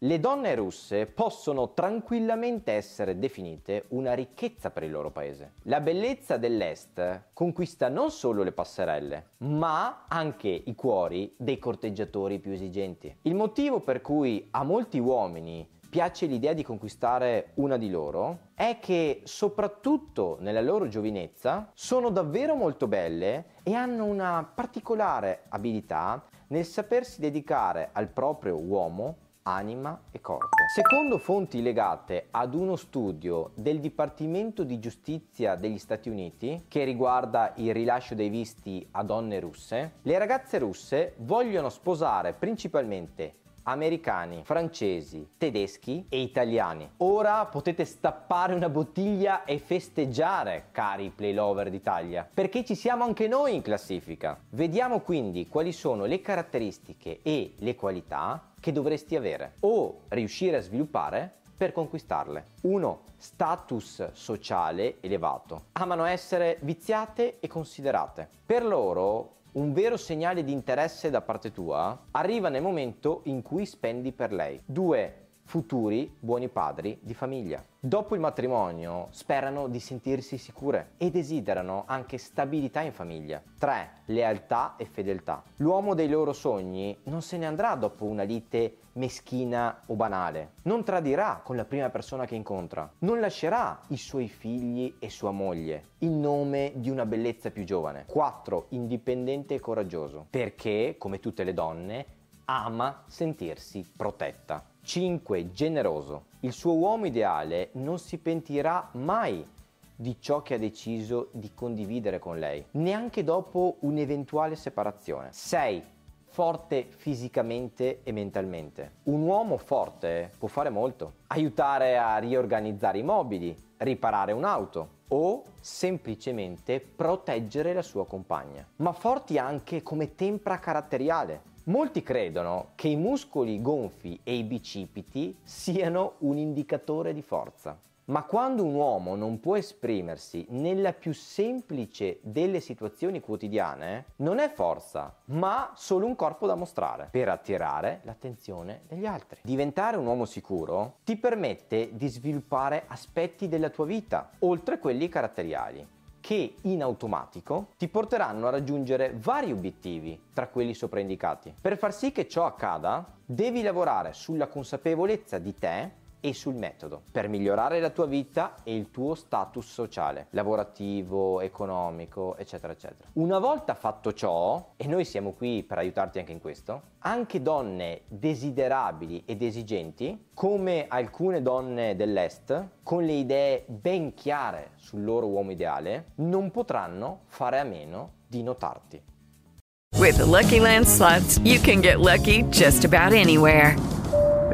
Le donne russe possono tranquillamente essere definite una ricchezza per il loro paese. La bellezza dell'Est conquista non solo le passerelle, ma anche i cuori dei corteggiatori più esigenti. Il motivo per cui a molti uomini piace l'idea di conquistare una di loro è che soprattutto nella loro giovinezza sono davvero molto belle e hanno una particolare abilità nel sapersi dedicare al proprio uomo anima e corpo. Secondo fonti legate ad uno studio del Dipartimento di Giustizia degli Stati Uniti che riguarda il rilascio dei visti a donne russe, le ragazze russe vogliono sposare principalmente americani, francesi, tedeschi e italiani. Ora potete stappare una bottiglia e festeggiare, cari play lover d'Italia, perché ci siamo anche noi in classifica. Vediamo quindi quali sono le caratteristiche e le qualità che dovresti avere o riuscire a sviluppare per conquistarle. 1. Status sociale elevato. Amano essere viziate e considerate. Per loro un vero segnale di interesse da parte tua arriva nel momento in cui spendi per lei. 2 futuri buoni padri di famiglia. Dopo il matrimonio sperano di sentirsi sicure e desiderano anche stabilità in famiglia. 3. Lealtà e fedeltà. L'uomo dei loro sogni non se ne andrà dopo una lite meschina o banale. Non tradirà con la prima persona che incontra. Non lascerà i suoi figli e sua moglie in nome di una bellezza più giovane. 4. Indipendente e coraggioso. Perché, come tutte le donne, ama sentirsi protetta. 5. Generoso. Il suo uomo ideale non si pentirà mai di ciò che ha deciso di condividere con lei, neanche dopo un'eventuale separazione. 6. Forte fisicamente e mentalmente. Un uomo forte può fare molto. Aiutare a riorganizzare i mobili, riparare un'auto o semplicemente proteggere la sua compagna. Ma forti anche come tempra caratteriale Molti credono che i muscoli gonfi e i bicipiti siano un indicatore di forza. Ma quando un uomo non può esprimersi nella più semplice delle situazioni quotidiane, non è forza, ma solo un corpo da mostrare per attirare l'attenzione degli altri. Diventare un uomo sicuro ti permette di sviluppare aspetti della tua vita, oltre quelli caratteriali che in automatico ti porteranno a raggiungere vari obiettivi tra quelli sopra indicati. Per far sì che ciò accada, devi lavorare sulla consapevolezza di te e sul metodo per migliorare la tua vita e il tuo status sociale, lavorativo, economico, eccetera, eccetera. Una volta fatto ciò, e noi siamo qui per aiutarti anche in questo, anche donne desiderabili ed esigenti, come alcune donne dell'Est, con le idee ben chiare sul loro uomo ideale, non potranno fare a meno di notarti. With the Lucky Land slots, you can get lucky just about anywhere.